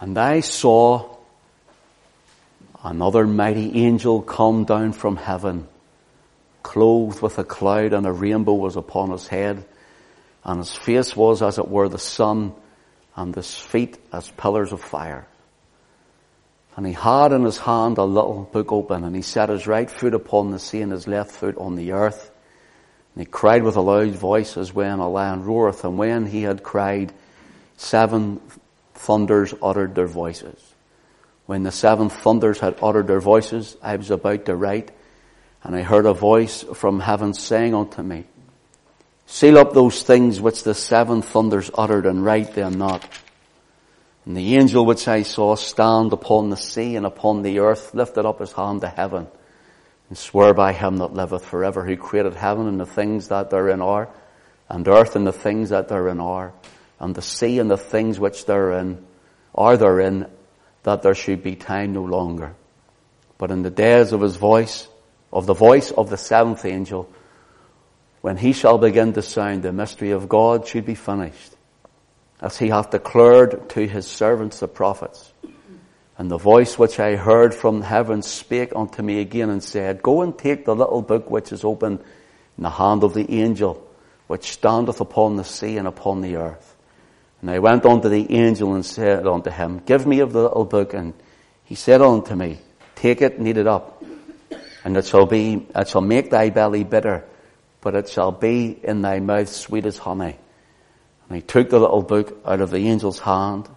And I saw another mighty angel come down from heaven, clothed with a cloud and a rainbow was upon his head, and his face was as it were the sun, and his feet as pillars of fire. And he had in his hand a little book open, and he set his right foot upon the sea and his left foot on the earth. And he cried with a loud voice as when a lion roareth, and when he had cried, seven thunders uttered their voices. When the seven thunders had uttered their voices, I was about to write, and I heard a voice from heaven saying unto me, Seal up those things which the seven thunders uttered and write them not. And the angel which I saw stand upon the sea and upon the earth lifted up his hand to heaven and swore by him that liveth forever who created heaven and the things that therein are and earth and the things that therein are and the sea and the things which therein are therein that there should be time no longer. But in the days of his voice, of the voice of the seventh angel, when he shall begin to sound, the mystery of God should be finished as he hath declared to his servants the prophets. And the voice which I heard from heaven spake unto me again and said, Go and take the little book which is open in the hand of the angel which standeth upon the sea and upon the earth. And I went unto the angel and said unto him, Give me of the little book. And he said unto me, Take it and eat it up. And it shall be, it shall make thy belly bitter, but it shall be in thy mouth sweet as honey. And he took the little book out of the angel's hand.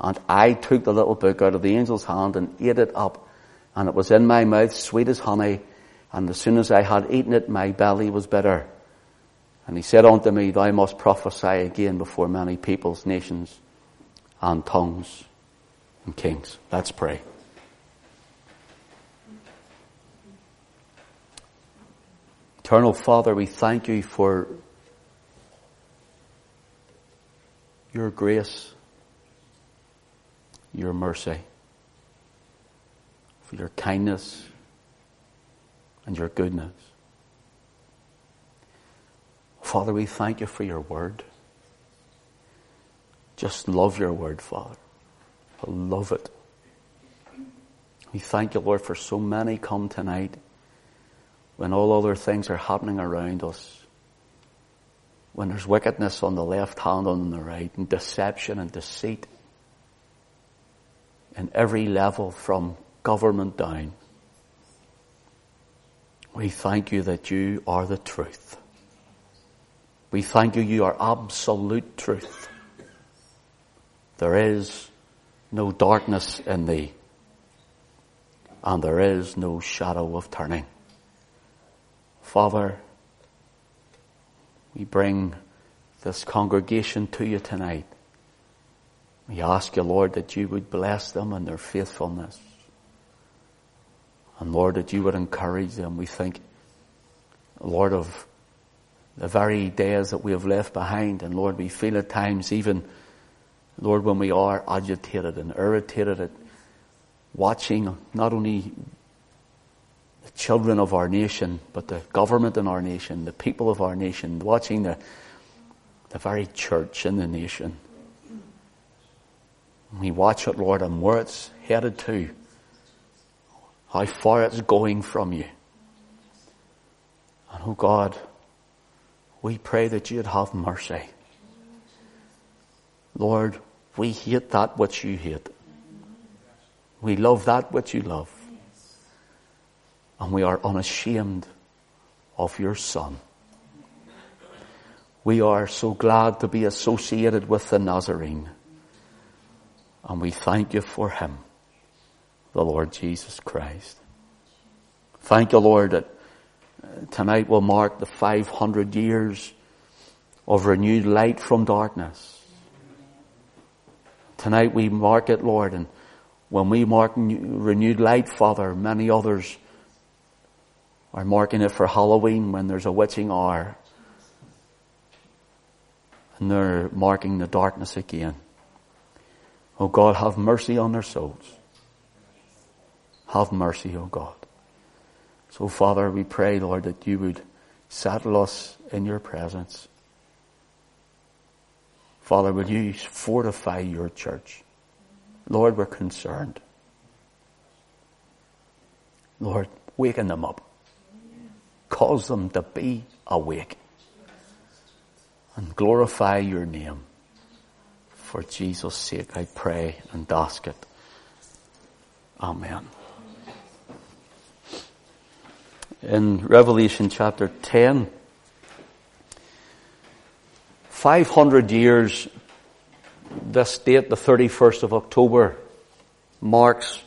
And I took the little book out of the angel's hand and ate it up. And it was in my mouth sweet as honey. And as soon as I had eaten it, my belly was bitter. And he said unto me, Thou must prophesy again before many peoples, nations, and tongues, and kings. Let's pray. Eternal Father, we thank you for your grace, your mercy, for your kindness and your goodness. Father, we thank you for your word. Just love your word, Father. I love it. We thank you, Lord, for so many come tonight when all other things are happening around us when there's wickedness on the left hand and on the right, and deception and deceit in every level from government down. We thank you that you are the truth. We thank you, you are absolute truth. There is no darkness in thee, and there is no shadow of turning. Father, we bring this congregation to you tonight. We ask you, Lord, that you would bless them and their faithfulness. And Lord, that you would encourage them. We think, Lord, of the very days that we have left behind. And Lord, we feel at times even, Lord, when we are agitated and irritated at watching not only the children of our nation, but the government in our nation, the people of our nation, watching the, the very church in the nation. We watch it, Lord, and where it's headed to, how far it's going from you. And oh God, we pray that you'd have mercy. Lord, we hate that which you hate. We love that which you love and we are unashamed of your Son. We are so glad to be associated with the Nazarene, and we thank you for him, the Lord Jesus Christ. Thank you, Lord, that tonight will mark the 500 years of renewed light from darkness. Tonight we mark it, Lord, and when we mark renewed light, Father, many others are marking it for Halloween when there's a witching hour. And they're marking the darkness again. Oh God, have mercy on their souls. Have mercy, oh God. So Father, we pray, Lord, that you would settle us in your presence. Father, will you fortify your church? Lord, we're concerned. Lord, waken them up. Cause them to be awake. And glorify your name. For Jesus' sake, I pray and ask it. Amen. In Revelation chapter 10, 500 years, this date, the 31st of October, marks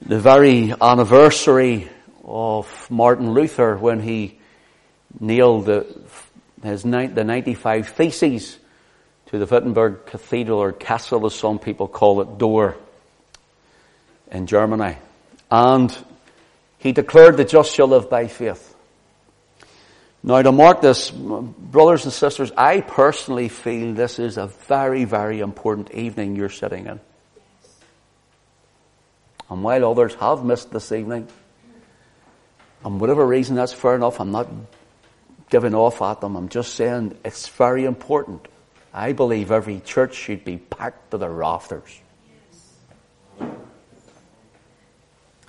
the very anniversary of Martin Luther when he nailed the, his, the 95 Theses to the Wittenberg Cathedral or Castle as some people call it, door in Germany. And he declared the just shall live by faith. Now to mark this, brothers and sisters, I personally feel this is a very, very important evening you're sitting in. And while others have missed this evening, and whatever reason that's fair enough, I'm not giving off at them, I'm just saying it's very important. I believe every church should be packed to the rafters.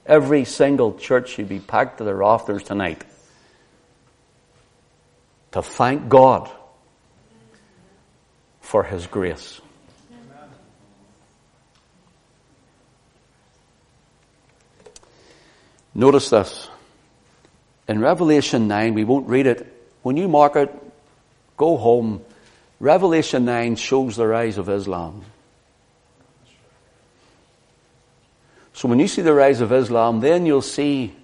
Every single church should be packed to the rafters tonight to thank God for His grace. Notice this. In Revelation 9, we won't read it. When you mark it, go home. Revelation 9 shows the rise of Islam. So when you see the rise of Islam, then you'll see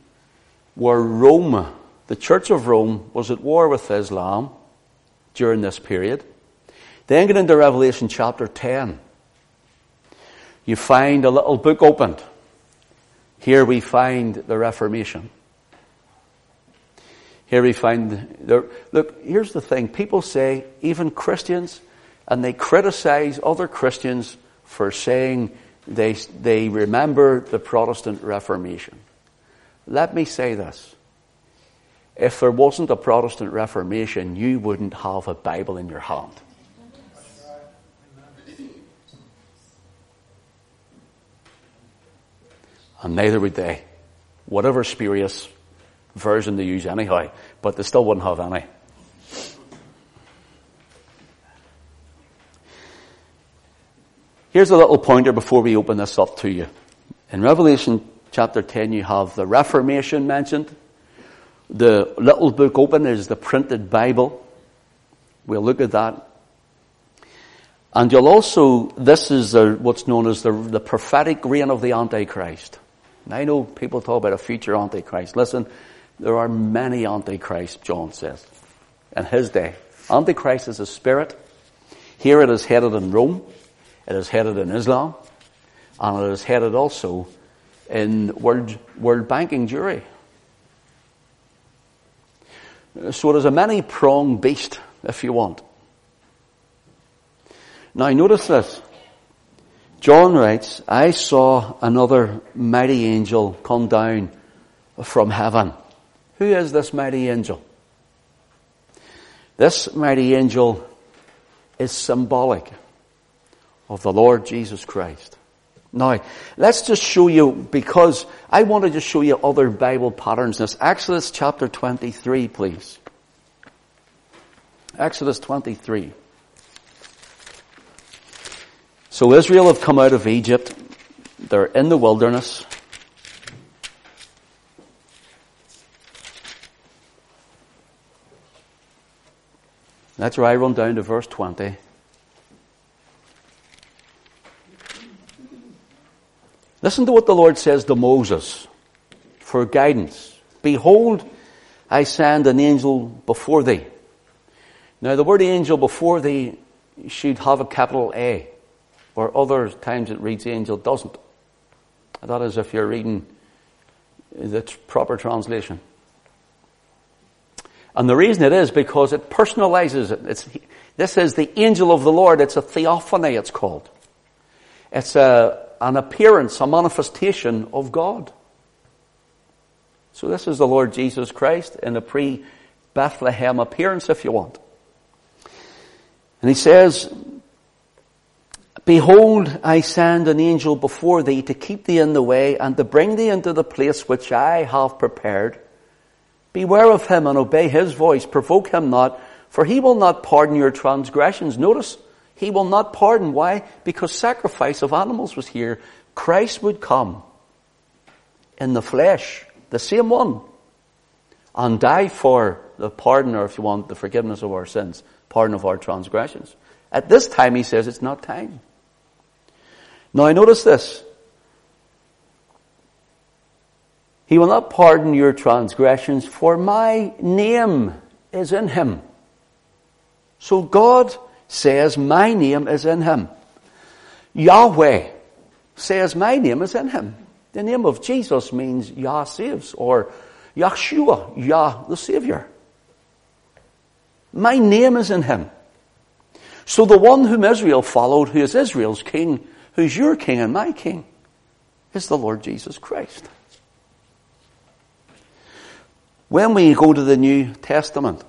where Rome the Church of Rome was at war with Islam during this period. Then get into Revelation chapter 10. You find a little book opened. Here we find the Reformation. Here we find, the, look, here's the thing. People say, even Christians, and they criticize other Christians for saying they, they remember the Protestant Reformation. Let me say this. If there wasn't a Protestant Reformation, you wouldn't have a Bible in your hand. And neither would they. Whatever spurious version they use anyhow, but they still wouldn't have any. Here's a little pointer before we open this up to you. In Revelation chapter 10, you have the Reformation mentioned. The little book open is the printed Bible. We'll look at that. And you'll also, this is what's known as the, the prophetic reign of the Antichrist. Now, I know people talk about a future Antichrist. Listen, there are many Antichrists, John says, in his day. Antichrist is a spirit. Here it is headed in Rome. It is headed in Islam. And it is headed also in World, World Banking jury. So it is a many pronged beast, if you want. Now notice this. John writes, I saw another mighty angel come down from heaven. Who is this mighty angel? This mighty angel is symbolic of the Lord Jesus Christ. Now, let's just show you, because I want to just show you other Bible patterns. This Exodus chapter 23, please. Exodus 23. So Israel have come out of Egypt. They're in the wilderness. That's where I run down to verse 20. Listen to what the Lord says to Moses for guidance. Behold, I send an angel before thee. Now the word angel before thee should have a capital A, or other times it reads angel doesn't. That is if you're reading the proper translation. And the reason it is because it personalizes it. It's, this is the angel of the Lord. It's a theophany, it's called. It's a, an appearance, a manifestation of God. So this is the Lord Jesus Christ in a pre-Bethlehem appearance, if you want. And he says, Behold, I send an angel before thee to keep thee in the way and to bring thee into the place which I have prepared. Beware of him and obey his voice. Provoke him not, for he will not pardon your transgressions. Notice, he will not pardon. Why? Because sacrifice of animals was here. Christ would come in the flesh, the same one, and die for the pardon, or if you want, the forgiveness of our sins, pardon of our transgressions. At this time, he says it's not time. Now, I notice this. He will not pardon your transgressions, for my name is in him. So God says, My name is in him. Yahweh says, My name is in him. The name of Jesus means Yah saves, or Yahshua, Yah the Savior. My name is in him. So the one whom Israel followed, who is Israel's king, who's your king and my king, is the Lord Jesus Christ. When we go to the New Testament,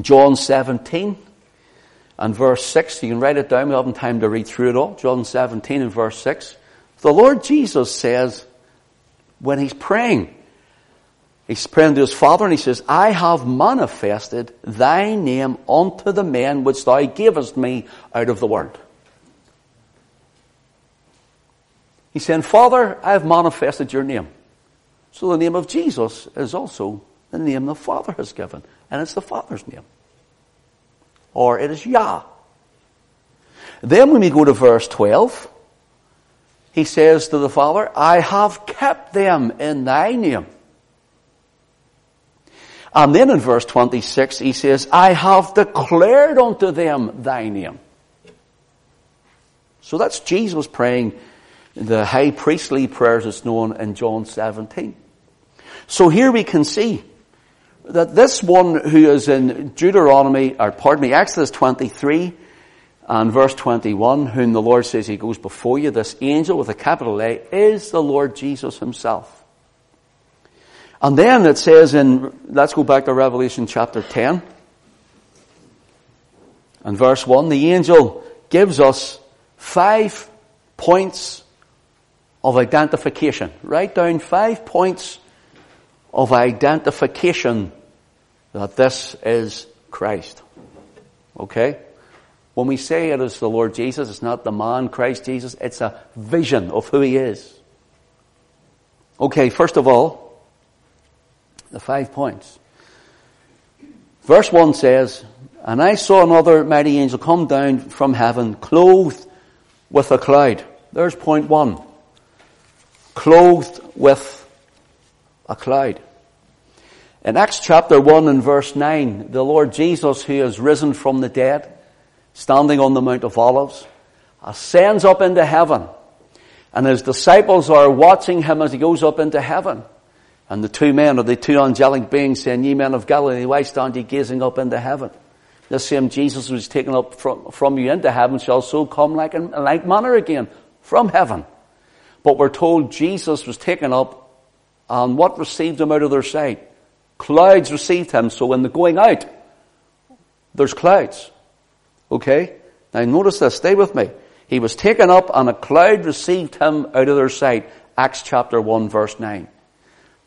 John 17 and verse 6, you can write it down, we haven't time to read through it all. John 17 and verse 6. The Lord Jesus says, when he's praying, he's praying to his Father and he says, I have manifested thy name unto the men which thou gavest me out of the world. He's saying, Father, I have manifested your name. So the name of Jesus is also the name the Father has given. And it's the Father's name. Or it is Yah. Then when we go to verse 12, he says to the Father, I have kept them in thy name. And then in verse 26 he says, I have declared unto them thy name. So that's Jesus praying the high priestly prayers that's known in John 17. So here we can see that this one who is in Deuteronomy, or pardon me, Exodus 23 and verse 21, whom the Lord says he goes before you, this angel with a capital A, is the Lord Jesus himself. And then it says in, let's go back to Revelation chapter 10 and verse 1, the angel gives us five points of identification. Write down five points of identification that this is Christ. Okay? When we say it is the Lord Jesus, it's not the man Christ Jesus, it's a vision of who he is. Okay, first of all, the five points. Verse 1 says, And I saw another mighty angel come down from heaven, clothed with a cloud. There's point one clothed with a cloud. In Acts chapter 1 and verse 9, the Lord Jesus, who has risen from the dead, standing on the Mount of Olives, ascends up into heaven. And his disciples are watching him as he goes up into heaven. And the two men, or the two angelic beings, saying, Ye men of Galilee, why stand ye gazing up into heaven? The same Jesus who was taken up from, from you into heaven shall so come like in like manner again from heaven. But we're told Jesus was taken up and what received him out of their sight? Clouds received him. So when they're going out, there's clouds. Okay? Now notice this. Stay with me. He was taken up and a cloud received him out of their sight. Acts chapter 1 verse 9.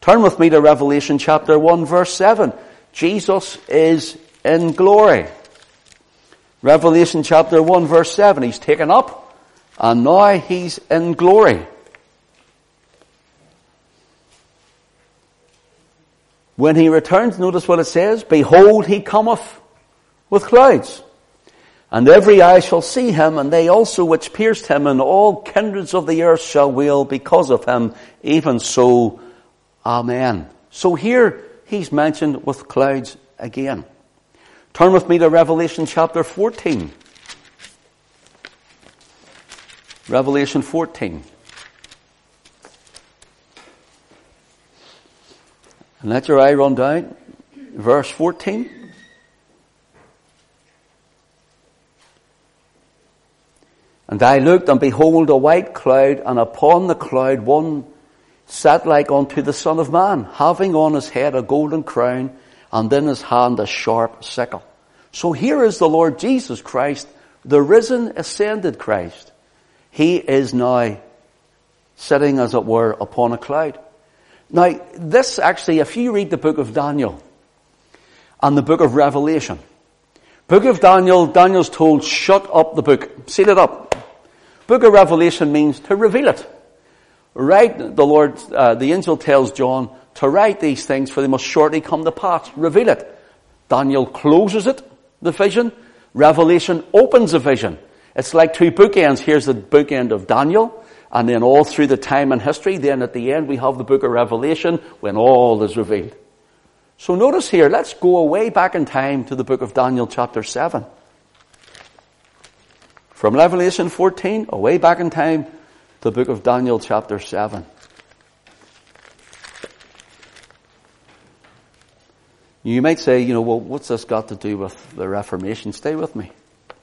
Turn with me to Revelation chapter 1 verse 7. Jesus is in glory. Revelation chapter 1 verse 7. He's taken up and now he's in glory. When he returns, notice what it says, Behold, he cometh with clouds. And every eye shall see him, and they also which pierced him, and all kindreds of the earth shall wail because of him. Even so, Amen. So here, he's mentioned with clouds again. Turn with me to Revelation chapter 14. Revelation 14. And let your eye run down. Verse 14. And I looked and behold a white cloud and upon the cloud one sat like unto the son of man, having on his head a golden crown and in his hand a sharp sickle. So here is the Lord Jesus Christ the risen, ascended Christ. He is now sitting, as it were, upon a cloud. Now, this actually, if you read the book of Daniel and the book of Revelation, book of Daniel, Daniel's told, shut up the book, seal it up. Book of Revelation means to reveal it. Write, the Lord, uh, the angel tells John to write these things for they must shortly come to pass. Reveal it. Daniel closes it, the vision. Revelation opens the vision. It's like two bookends. Here's the bookend of Daniel, and then all through the time and history, then at the end we have the book of Revelation when all is revealed. So notice here, let's go away back in time to the book of Daniel chapter 7. From Revelation 14, away back in time to the book of Daniel chapter 7. You might say, you know, well, what's this got to do with the Reformation? Stay with me.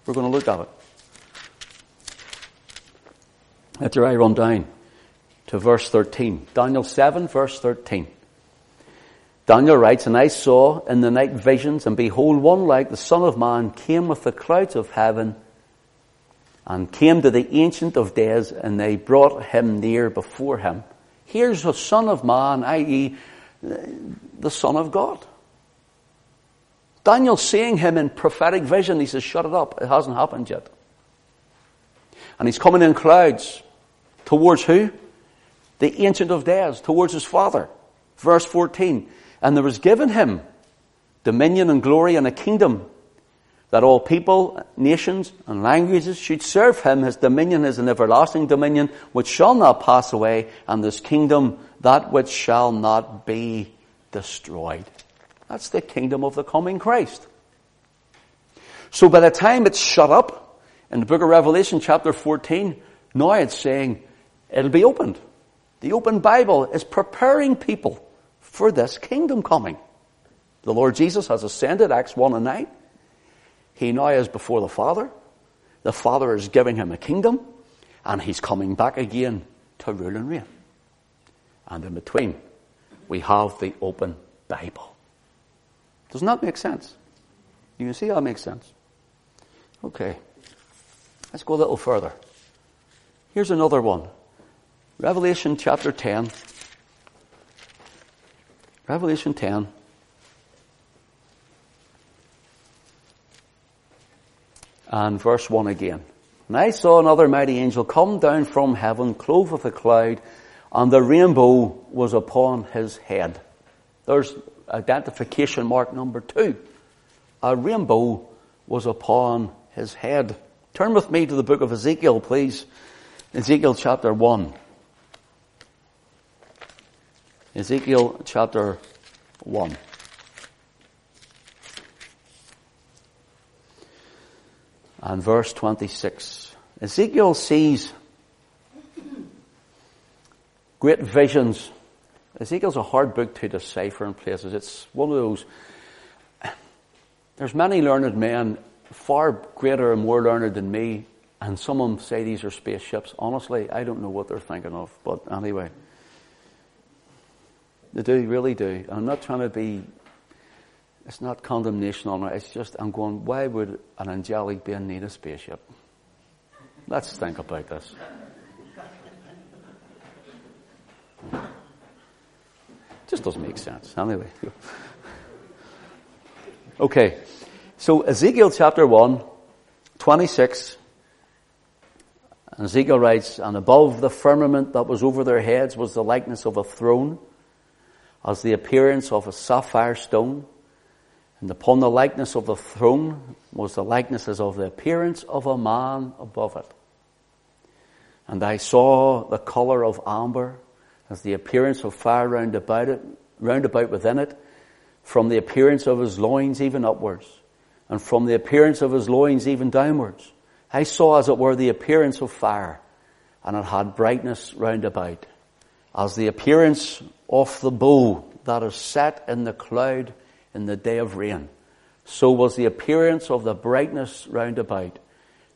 We're going to look at it. After I run down to verse 13. Daniel 7 verse 13. Daniel writes, And I saw in the night visions, and behold, one like the Son of Man came with the clouds of heaven, and came to the Ancient of Days, and they brought him near before him. Here's the Son of Man, i.e., the Son of God. Daniel's seeing him in prophetic vision. He says, shut it up. It hasn't happened yet. And he's coming in clouds. Towards who? The Ancient of Days. Towards his Father. Verse 14. And there was given him dominion and glory and a kingdom that all people, nations, and languages should serve him. His dominion is an everlasting dominion which shall not pass away, and this kingdom that which shall not be destroyed. That's the kingdom of the coming Christ. So by the time it's shut up in the book of Revelation chapter 14, now it's saying it'll be opened. The open Bible is preparing people for this kingdom coming. The Lord Jesus has ascended, Acts 1 and 9. He now is before the Father. The Father is giving him a kingdom, and he's coming back again to rule and reign. And in between, we have the open Bible. Doesn't that make sense? You can see how it makes sense. Okay. Let's go a little further. Here's another one. Revelation chapter 10. Revelation 10. And verse 1 again. And I saw another mighty angel come down from heaven, clothed with a cloud, and the rainbow was upon his head. There's identification mark number two. A rainbow was upon his head. Turn with me to the book of Ezekiel, please. Ezekiel chapter 1. Ezekiel chapter 1. And verse 26. Ezekiel sees great visions Ezekiel's a hard book to decipher in places. It's one of those. There's many learned men, far greater and more learned than me, and some of them say these are spaceships. Honestly, I don't know what they're thinking of, but anyway. They do, really do. I'm not trying to be, it's not condemnation on it, it's just, I'm going, why would an angelic being need a spaceship? Let's think about this. Just doesn't make sense. Anyway. Okay. So Ezekiel chapter 1, 26. Ezekiel writes, And above the firmament that was over their heads was the likeness of a throne, as the appearance of a sapphire stone. And upon the likeness of the throne was the likenesses of the appearance of a man above it. And I saw the color of amber, as the appearance of fire round about it, round about within it, from the appearance of his loins even upwards, and from the appearance of his loins even downwards. I saw as it were the appearance of fire, and it had brightness round about, as the appearance of the bow that is set in the cloud in the day of rain. So was the appearance of the brightness round about.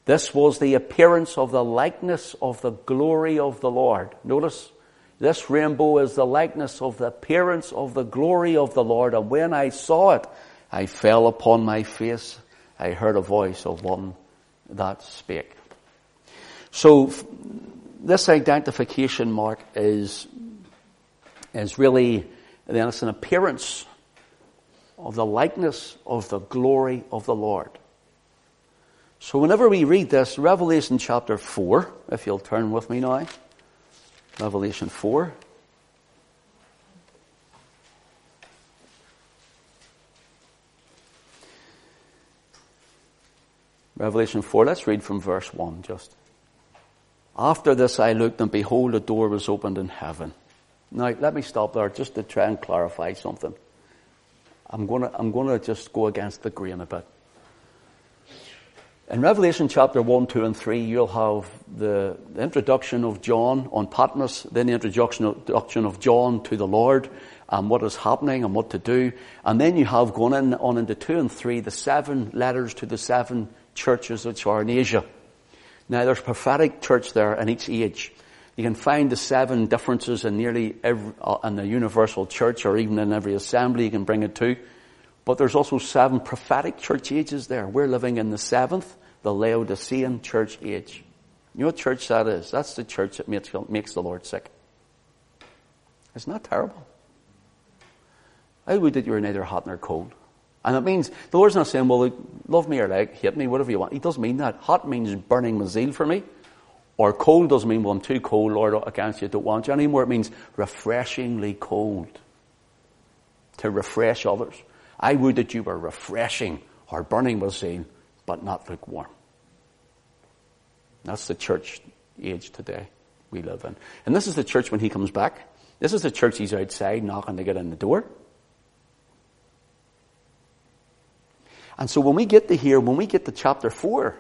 This was the appearance of the likeness of the glory of the Lord. Notice, this rainbow is the likeness of the appearance of the glory of the Lord. And when I saw it, I fell upon my face. I heard a voice of one that spake. So this identification mark is, is really, then it's an appearance of the likeness of the glory of the Lord. So whenever we read this, Revelation chapter 4, if you'll turn with me now, Revelation 4. Revelation 4, let's read from verse 1 just. After this I looked and behold a door was opened in heaven. Now let me stop there just to try and clarify something. I'm gonna, I'm gonna just go against the grain a bit. In Revelation chapter 1, 2 and 3, you'll have the, the introduction of John on Patmos, then the introduction, introduction of John to the Lord, and what is happening and what to do. And then you have going in, on into 2 and 3, the seven letters to the seven churches which are in Asia. Now there's prophetic church there in each age. You can find the seven differences in nearly every, uh, in the universal church or even in every assembly you can bring it to. But there's also seven prophetic church ages there. We're living in the seventh, the Laodicean church age. You know what church that is? That's the church that makes, makes the Lord sick. It's not terrible? I would that you were neither hot nor cold. And it means, the Lord's not saying, well, love me or like, hate me, whatever you want. He doesn't mean that. Hot means burning my zeal for me. Or cold doesn't mean, well, I'm too cold, Lord, against you, don't want you anymore. It means refreshingly cold. To refresh others. I would that you were refreshing or burning with zeal, but not lukewarm. That's the church age today we live in. And this is the church when he comes back. This is the church he's outside knocking to get in the door. And so when we get to here, when we get to chapter 4,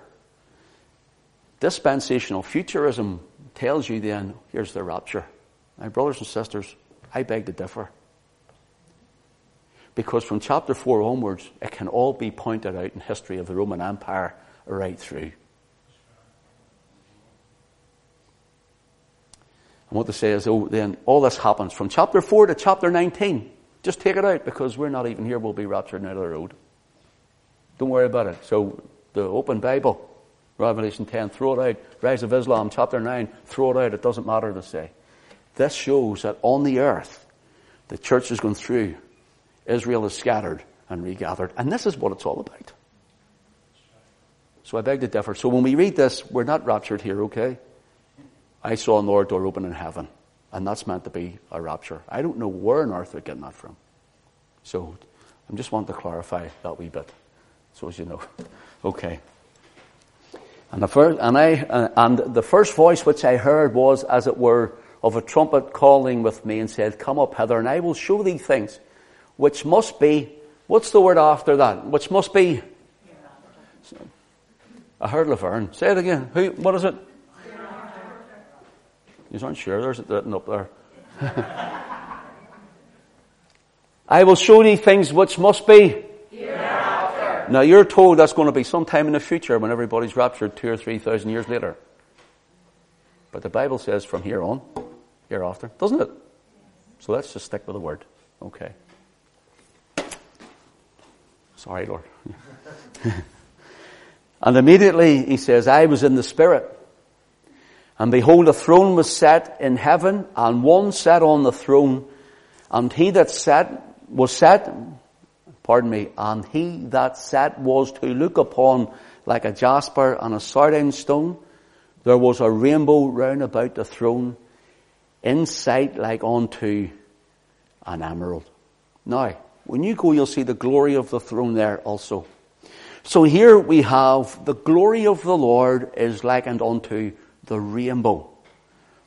dispensational futurism tells you then, here's the rapture. My brothers and sisters, I beg to differ. Because from chapter 4 onwards, it can all be pointed out in history of the Roman Empire right through. And what they say is, oh, then all this happens from chapter 4 to chapter 19. Just take it out because we're not even here. We'll be raptured out of the road. Don't worry about it. So the open Bible, Revelation 10, throw it out. Rise of Islam, chapter 9, throw it out. It doesn't matter to say. This shows that on the earth, the church is going through. Israel is scattered and regathered. And this is what it's all about. So I beg to differ. So when we read this, we're not raptured here, okay? I saw an Lord door open in heaven. And that's meant to be a rapture. I don't know where on earth they're getting that from. So I just want to clarify that wee bit so as you know. Okay. And the first, and I, and the first voice which I heard was, as it were, of a trumpet calling with me and said, come up hither and I will show thee things which must be, what's the word after that? Which must be? I heard Laverne. Say it again. Who, what is it? You aren't sure. There's it written up there. I will show thee things which must be now you're told that's going to be sometime in the future when everybody's raptured two or three thousand years later. But the Bible says from here on, hereafter, doesn't it? So let's just stick with the word. Okay. Sorry, Lord. and immediately he says, I was in the Spirit. And behold, a throne was set in heaven, and one sat on the throne, and he that sat was set pardon me, and he that sat was to look upon like a jasper and a sardine stone. There was a rainbow round about the throne, in sight like unto an emerald. Now, when you go, you'll see the glory of the throne there also. So here we have the glory of the Lord is likened unto the rainbow.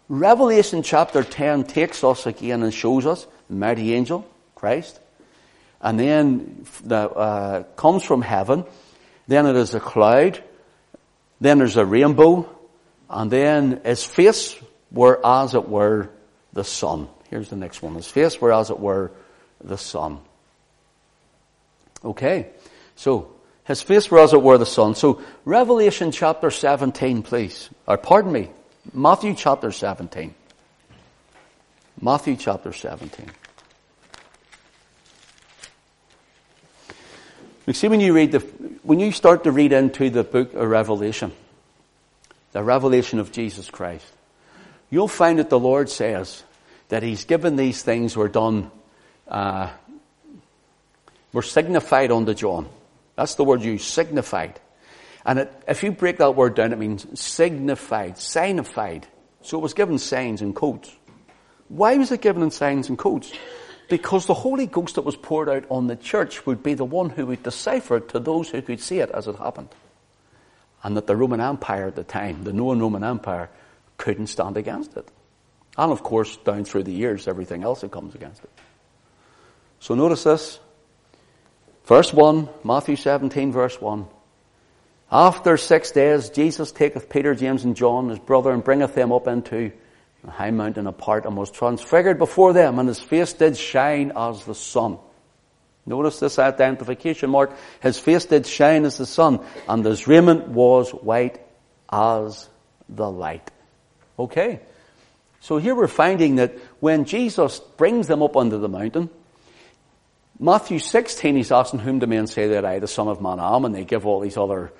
Revelation chapter 10 takes us again and shows us the mighty angel, Christ, and then that uh, comes from heaven. Then it is a cloud. Then there's a rainbow. And then his face were as it were the sun. Here's the next one. His face were as it were the sun. Okay. So, his face were as it were the sun. So, Revelation chapter 17, please. Or pardon me. Matthew chapter 17. Matthew chapter 17. You see, when you read the, when you start to read into the book of Revelation, the revelation of Jesus Christ, you'll find that the Lord says that He's given these things were done, uh, were signified unto John. That's the word used, signified. And it, if you break that word down, it means signified, signified. So it was given signs and codes. Why was it given in signs and codes? Because the Holy Ghost that was poured out on the church would be the one who would decipher it to those who could see it as it happened. And that the Roman Empire at the time, the known Roman Empire, couldn't stand against it. And of course, down through the years, everything else that comes against it. So notice this. Verse 1, Matthew 17, verse 1. After six days, Jesus taketh Peter, James, and John, his brother, and bringeth them up into a high mountain apart, and was transfigured before them, and his face did shine as the sun. Notice this identification mark. His face did shine as the sun, and his raiment was white as the light. Okay. So here we're finding that when Jesus brings them up onto the mountain, Matthew 16, he's asking whom do men say that I, the son of man am, and they give all these other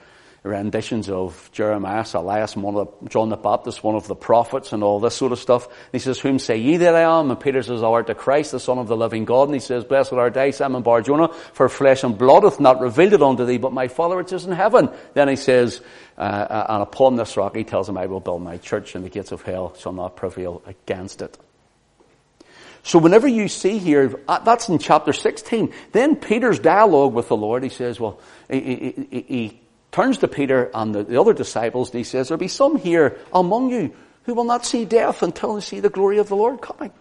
renditions of Jeremiah, Elias, the, John the Baptist, one of the prophets, and all this sort of stuff. And he says, Whom say ye that I am? And Peter says, Thou art the Christ, the Son of the living God. And he says, Blessed art thou, Simon Barjona, for flesh and blood hath not revealed it unto thee, but my Father which is in heaven. Then he says, uh, And upon this rock, he tells him, I will build my church, and the gates of hell shall not prevail against it. So whenever you see here, uh, that's in chapter 16. Then Peter's dialogue with the Lord, he says, well, he, he, he turns to Peter and the, the other disciples and he says, There'll be some here among you who will not see death until they see the glory of the Lord coming.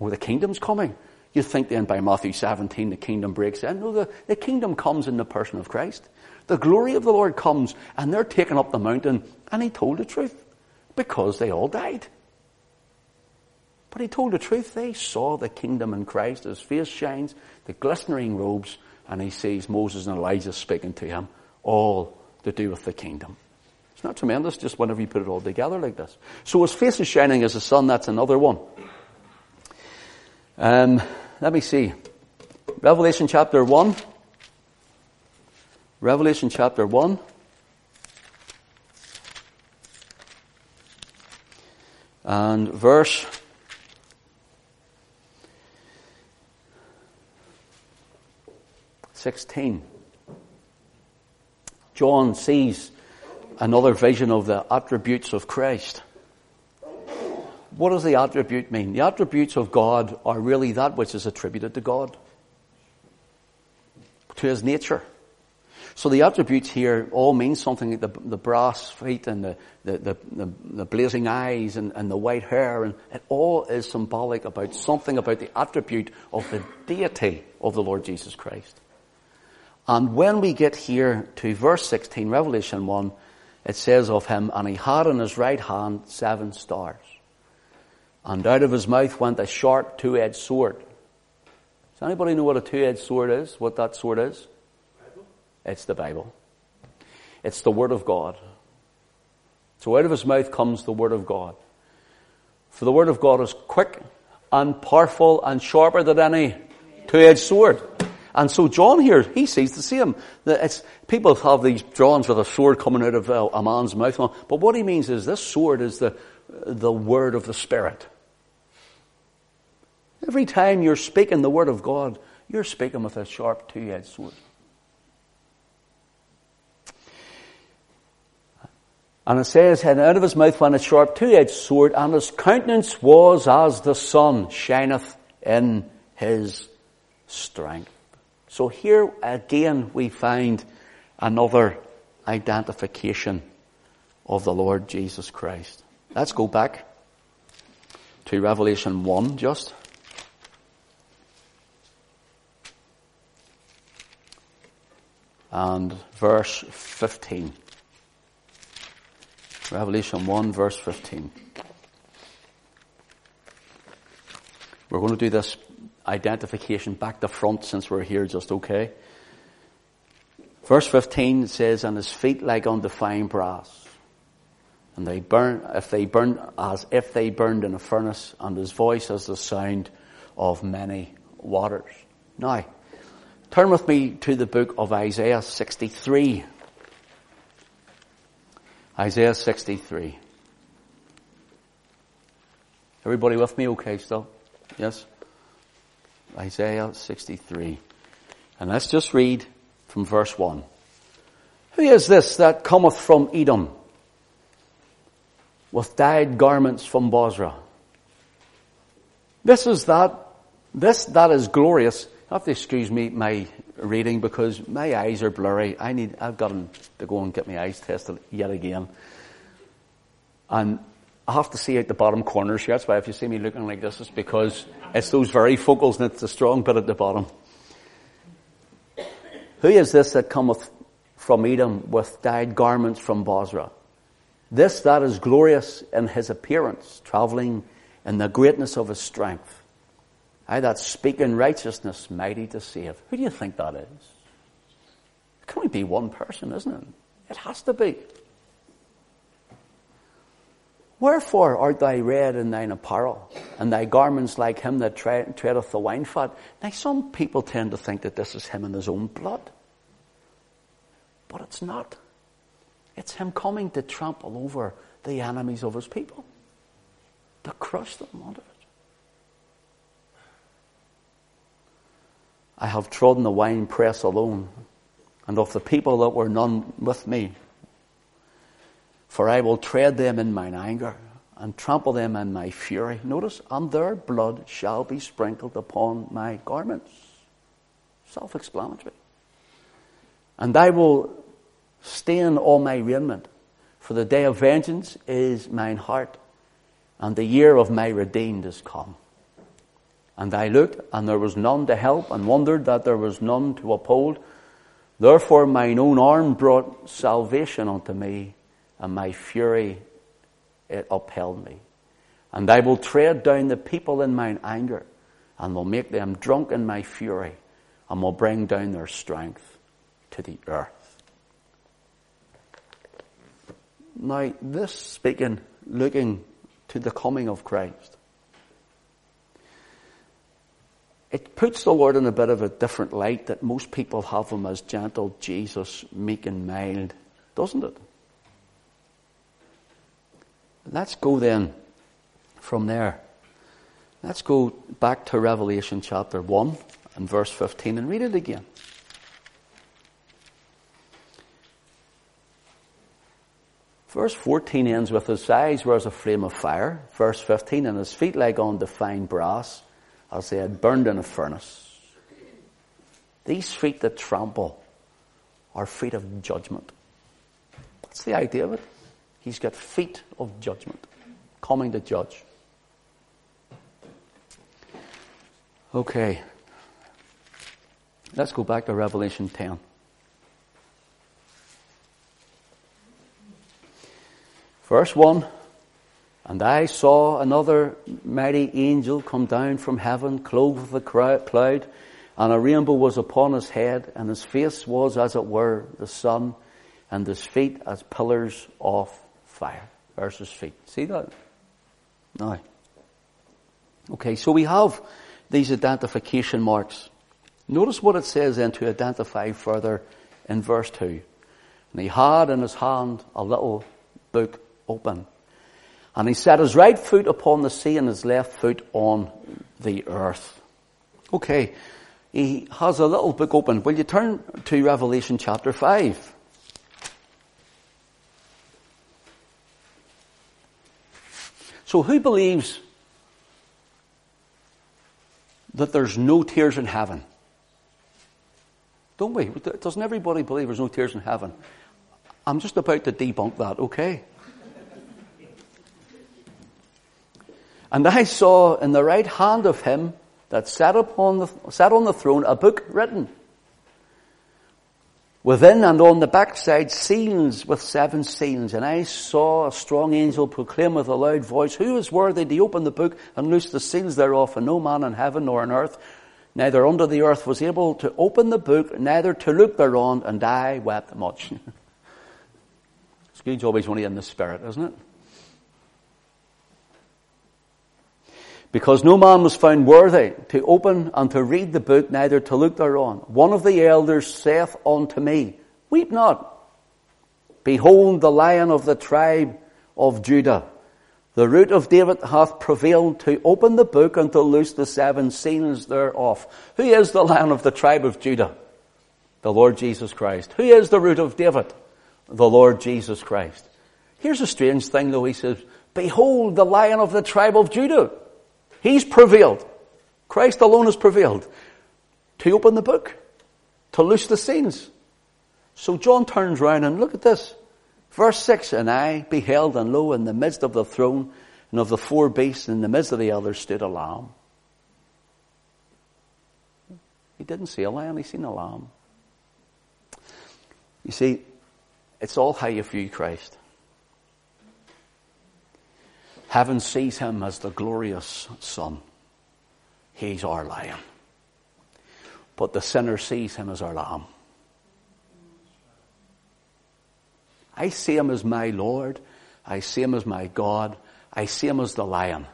Or the kingdom's coming. You think then by Matthew 17 the kingdom breaks in. No, the, the kingdom comes in the person of Christ. The glory of the Lord comes and they're taken up the mountain and he told the truth because they all died. But he told the truth. They saw the kingdom in Christ. His face shines, the glistening robes, and he sees Moses and Elijah speaking to him all to do with the kingdom. It's not tremendous just whenever you put it all together like this. So his face is shining as the sun, that's another one. Um, let me see. Revelation chapter 1. Revelation chapter 1. And verse 16. John sees another vision of the attributes of Christ. What does the attribute mean? The attributes of God are really that which is attributed to God, to His nature. So the attributes here all mean something, the, the brass feet and the, the, the, the blazing eyes and, and the white hair, and it all is symbolic about something about the attribute of the deity of the Lord Jesus Christ. And when we get here to verse 16, Revelation 1, it says of him, and he had in his right hand seven stars. And out of his mouth went a sharp two-edged sword. Does anybody know what a two-edged sword is? What that sword is? Bible? It's the Bible. It's the Word of God. So out of his mouth comes the Word of God. For the Word of God is quick and powerful and sharper than any two-edged sword. And so John here, he sees the same. That it's, people have these drawings with a sword coming out of a, a man's mouth. But what he means is this sword is the, the word of the Spirit. Every time you're speaking the word of God, you're speaking with a sharp two-edged sword. And it says, and out of his mouth went a sharp two-edged sword, and his countenance was as the sun shineth in his strength. So here again we find another identification of the Lord Jesus Christ. Let's go back to Revelation 1 just. And verse 15. Revelation 1 verse 15. We're going to do this identification back to front since we're here just okay. Verse 15 says, and his feet like unto fine brass. And they burn, if they burn, as if they burned in a furnace, and his voice as the sound of many waters. Now, Turn with me to the book of Isaiah 63. Isaiah 63. Everybody with me okay still? Yes? Isaiah 63. And let's just read from verse 1. Who is this that cometh from Edom with dyed garments from Bozrah? This is that, this that is glorious. You have to excuse me my reading because my eyes are blurry. I need, I've got to go and get my eyes tested yet again. And I have to see out the bottom corners here. That's why if you see me looking like this, it's because it's those varifocals and it's the strong bit at the bottom. Who is this that cometh from Edom with dyed garments from Bozrah? This that is glorious in his appearance, traveling in the greatness of his strength. I that speak in righteousness, mighty to save. Who do you think that is? It can only be one person, isn't it? It has to be. Wherefore art thou red in thine apparel, and thy garments like him that treadeth the winefat? Now some people tend to think that this is him in his own blood. But it's not. It's him coming to trample over the enemies of his people to crush them under it. I have trodden the winepress alone, and of the people that were none with me. For I will tread them in mine anger, and trample them in my fury. Notice, and their blood shall be sprinkled upon my garments. Self explanatory. And I will stain all my raiment, for the day of vengeance is mine heart and the year of my redeemed is come. And I looked, and there was none to help, and wondered that there was none to uphold. Therefore mine own arm brought salvation unto me, and my fury it upheld me. And I will tread down the people in mine anger, and will make them drunk in my fury, and will bring down their strength to the earth. Now, this speaking, looking to the coming of Christ. It puts the Lord in a bit of a different light that most people have him as gentle Jesus, meek and mild, doesn't it? Let's go then from there. Let's go back to Revelation chapter 1 and verse 15 and read it again. Verse 14 ends with his eyes were as a flame of fire. Verse 15, and his feet like on fine brass, as they had burned in a furnace. These feet that trample are feet of judgment. That's the idea of it. He's got feet of judgment, coming to judge. Okay. Let's go back to Revelation 10. Verse 1 And I saw another mighty angel come down from heaven, clothed with a cloud, and a rainbow was upon his head, and his face was as it were the sun, and his feet as pillars of fire. versus feet. See that? Now. Okay, so we have these identification marks. Notice what it says then to identify further in verse 2. And he had in his hand a little book open. And he set his right foot upon the sea and his left foot on the earth. Okay, he has a little book open. Will you turn to Revelation chapter 5? So who believes that there's no tears in heaven? Don't we? Doesn't everybody believe there's no tears in heaven? I'm just about to debunk that, okay? And I saw in the right hand of him that sat upon the, sat on the throne a book written. Within and on the backside seals with seven seals. And I saw a strong angel proclaim with a loud voice, Who is worthy to open the book and loose the seals thereof? And no man in heaven nor on earth, neither under the earth, was able to open the book, neither to look thereon, and I wept much. Scrooge always only in the spirit, isn't it? Because no man was found worthy to open and to read the book, neither to look thereon. One of the elders saith unto me, Weep not. Behold, the lion of the tribe of Judah, the root of David hath prevailed to open the book and to loose the seven seals thereof. Who is the lion of the tribe of Judah? The Lord Jesus Christ. Who is the root of David? The Lord Jesus Christ. Here's a strange thing though. He says, Behold, the lion of the tribe of Judah. He's prevailed. Christ alone has prevailed to open the book, to loose the seals. So John turns around and look at this. Verse 6, And I beheld and lo, in the midst of the throne and of the four beasts, in the midst of the others stood a lamb. He didn't see a lion, he seen a lamb. You see, it's all how you view Christ. Heaven sees him as the glorious Son. He's our lion. But the sinner sees him as our lamb. I see him as my Lord. I see him as my God. I see him as the lion.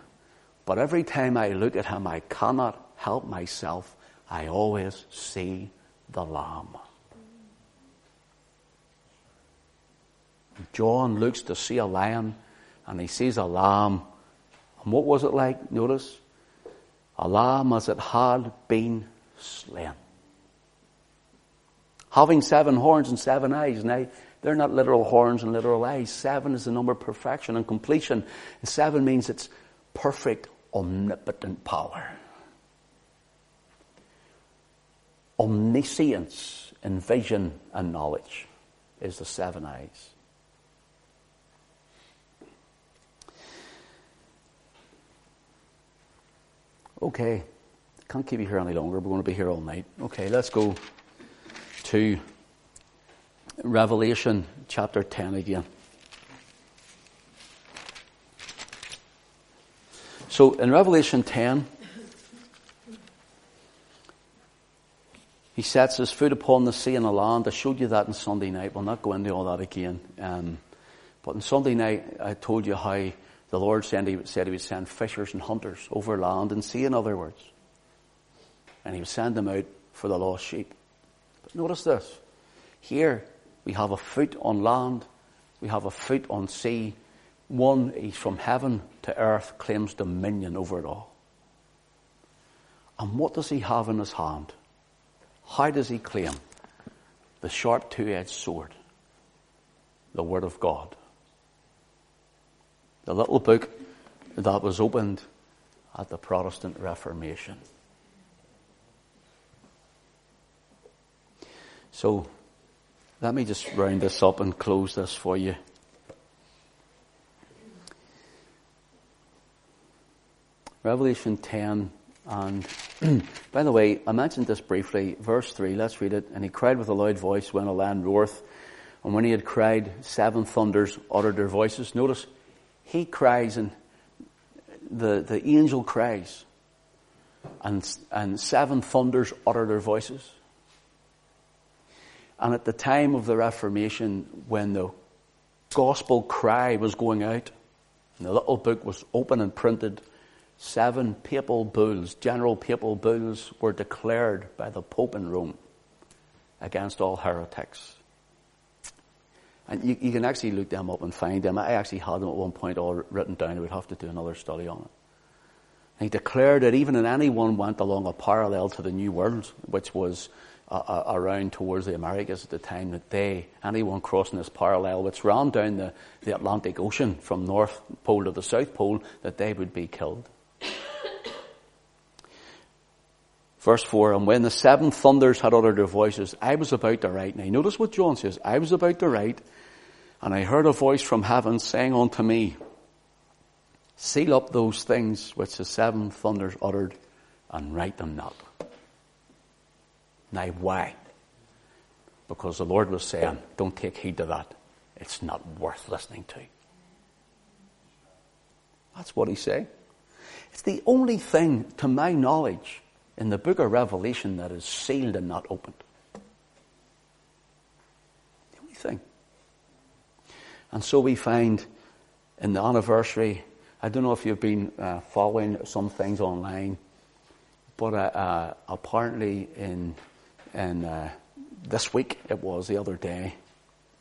But every time I look at him, I cannot help myself. I always see the lamb. John looks to see a lion and he sees a lamb. And what was it like? Notice. A lamb as it had been slain. Having seven horns and seven eyes. Now, they're not literal horns and literal eyes. Seven is the number of perfection and completion. And seven means it's perfect, omnipotent power. Omniscience in vision and knowledge is the seven eyes. Okay, can't keep you here any longer. We're going to be here all night. Okay, let's go to Revelation chapter 10 again. So in Revelation 10, he sets his foot upon the sea and the land. I showed you that on Sunday night. We'll not go into all that again. Um, but on Sunday night, I told you how the Lord said he, said he would send fishers and hunters over land and sea, in other words. And he would send them out for the lost sheep. But notice this. Here, we have a foot on land. We have a foot on sea. One, he's from heaven to earth, claims dominion over it all. And what does he have in his hand? How does he claim? The sharp two-edged sword. The Word of God the little book that was opened at the Protestant Reformation. So, let me just round this up and close this for you. Revelation 10 and by the way, I mentioned this briefly. Verse 3, let's read it. And he cried with a loud voice when a land roareth. And when he had cried, seven thunders uttered their voices. Notice, he cries and the, the angel cries and, and seven thunders utter their voices. And at the time of the Reformation, when the gospel cry was going out, and the little book was open and printed, seven papal bulls, general papal bulls, were declared by the Pope in Rome against all heretics. And you, you, can actually look them up and find them. I actually had them at one point all written down. I would have to do another study on it. And he declared that even if anyone went along a parallel to the New World, which was uh, uh, around towards the Americas at the time, that they, anyone crossing this parallel, which ran down the, the Atlantic Ocean from North Pole to the South Pole, that they would be killed. Verse 4, and when the seven thunders had uttered their voices, I was about to write. Now notice what John says. I was about to write, and I heard a voice from heaven saying unto me, Seal up those things which the seven thunders uttered, and write them not. Now why? Because the Lord was saying, don't take heed to that. It's not worth listening to. That's what he's saying. It's the only thing, to my knowledge, in the book of Revelation that is sealed and not opened. The only thing. And so we find in the anniversary I don't know if you've been uh, following some things online, but uh, uh, apparently in in uh, this week it was the other day,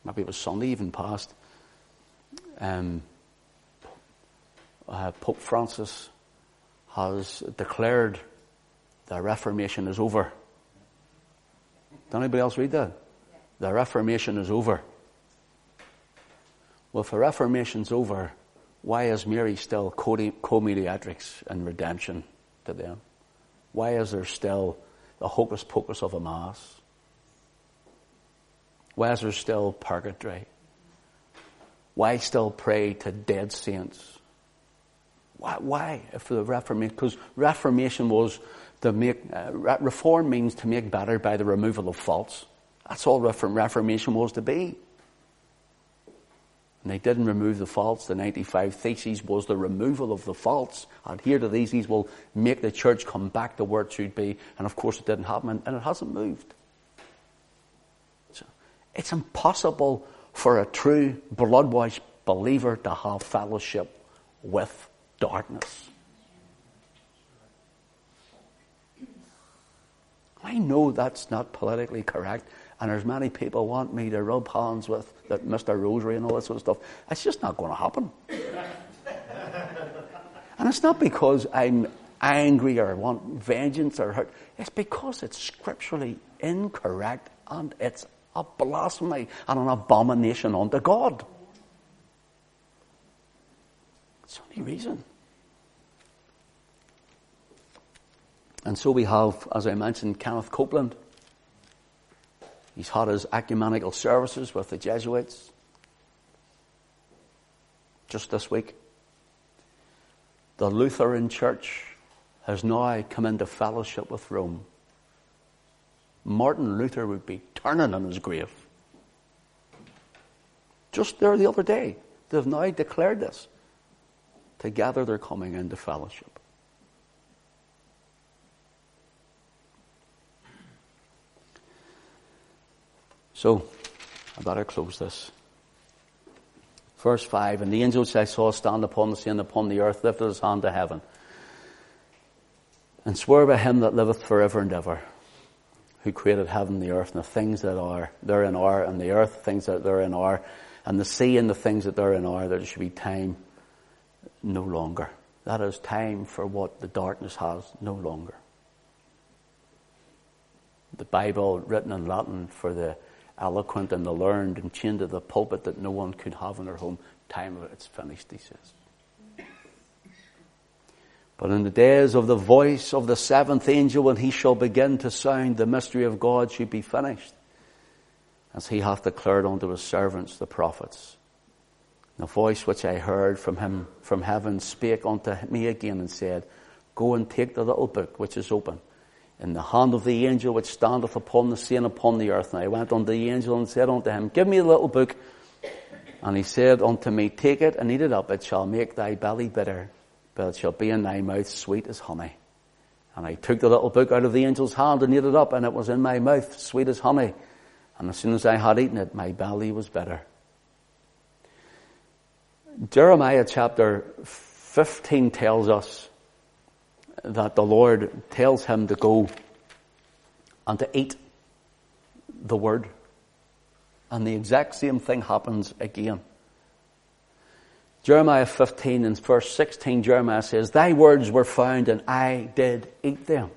maybe it was Sunday even past. Um, uh, Pope Francis has declared the Reformation is over. Did anybody else read that? The Reformation is over. Well, if the Reformation's over, why is Mary still co-mediatrix and redemption to them? Why is there still the hocus pocus of a mass? Why is there still purgatory? Why still pray to dead saints? Why? why if the Reformation, because Reformation was to make, uh, reform means to make better by the removal of faults. That's all Reformation was to be. And they didn't remove the faults. The 95 Theses was the removal of the faults. Adhere to these, these will make the church come back to where it should be. And of course it didn't happen and it hasn't moved. So it's impossible for a true blood-washed believer to have fellowship with darkness. I know that's not politically correct, and there's many people want me to rub hands with that Mr. Rosary and all that sort of stuff. It's just not going to happen. and it's not because I'm angry or want vengeance or hurt. It's because it's scripturally incorrect and it's a blasphemy and an abomination unto God. It's the only reason. And so we have, as I mentioned, Kenneth Copeland He's had his ecumenical services with the Jesuits just this week. The Lutheran Church has now come into fellowship with Rome. Martin Luther would be turning in his grave. Just there the other day, they've now declared this. Together they're coming into fellowship. So, I better close this. Verse 5, And the angel which I saw stand upon the sea and upon the earth lifted his hand to heaven, and swore by him that liveth forever and ever, who created heaven and the earth, and the things that are therein are, and the earth, things that therein are, and the sea and the things that therein are, that there should be time no longer. That is time for what the darkness has no longer. The Bible written in Latin for the eloquent and the learned and chained to the pulpit that no one could have in their home. Time of it's finished, he says. But in the days of the voice of the seventh angel, when he shall begin to sound, the mystery of God should be finished, as he hath declared unto his servants, the prophets. The voice which I heard from him from heaven spake unto me again and said, Go and take the little book which is open in the hand of the angel which standeth upon the sea and upon the earth. And I went unto the angel and said unto him, Give me the little book. And he said unto me, Take it and eat it up. It shall make thy belly bitter, but it shall be in thy mouth sweet as honey. And I took the little book out of the angel's hand and ate it up, and it was in my mouth sweet as honey. And as soon as I had eaten it, my belly was bitter. Jeremiah chapter 15 tells us that the Lord tells him to go and to eat the word. And the exact same thing happens again. Jeremiah 15 and verse 16, Jeremiah says, Thy words were found and I did eat them.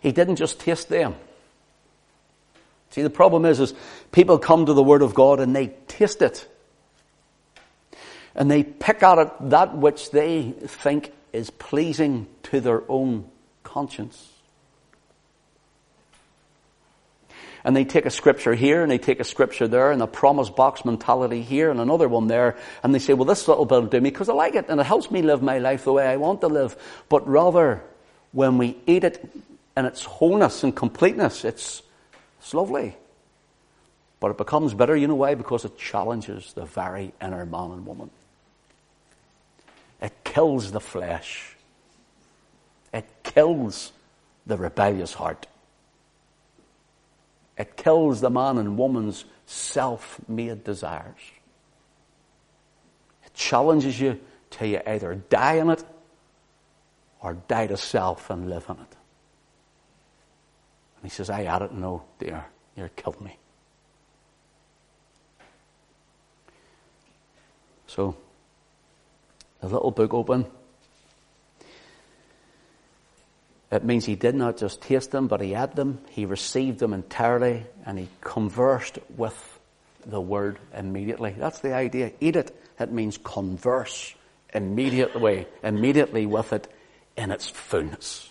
He didn't just taste them. See, the problem is, is people come to the Word of God and they taste it and they pick at it that which they think is pleasing to their own conscience. And they take a scripture here and they take a scripture there and a promise box mentality here and another one there and they say, well, this little bit will do me because I like it and it helps me live my life the way I want to live. But rather, when we eat it in its wholeness and completeness, it's, it's lovely. But it becomes bitter. You know why? Because it challenges the very inner man and woman. Kills the flesh. It kills the rebellious heart. It kills the man and woman's self-made desires. It challenges you till you either die in it or die to self and live in it. And he says, I had it, no, dear, you killed me. So, the little book open. It means he did not just taste them, but he had them. He received them entirely and he conversed with the word immediately. That's the idea. Eat it. It means converse immediately, immediately with it in its fullness.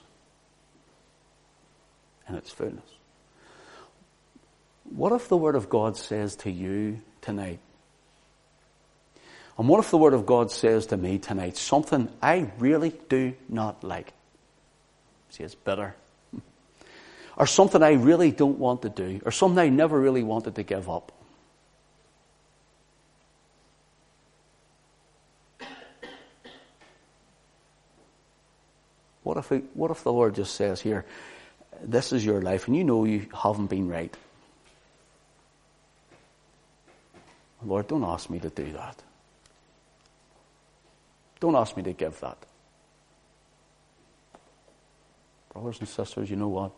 In its fullness. What if the word of God says to you tonight, and what if the Word of God says to me tonight something I really do not like? See, it's bitter. Or something I really don't want to do, or something I never really wanted to give up. What if, what if the Lord just says here, this is your life, and you know you haven't been right? Lord, don't ask me to do that. Don't ask me to give that. Brothers and sisters, you know what?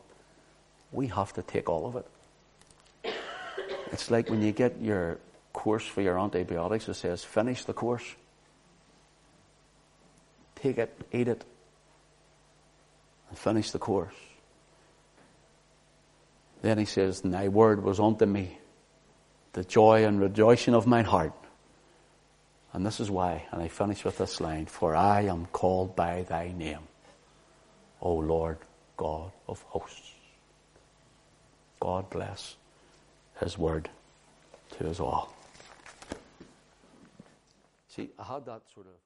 We have to take all of it. It's like when you get your course for your antibiotics, it says, finish the course. Take it, eat it, and finish the course. Then he says, Thy word was unto me, the joy and rejoicing of mine heart. And this is why, and I finish with this line, for I am called by thy name. O Lord God of hosts. God bless His word to us all. See, I had that sort of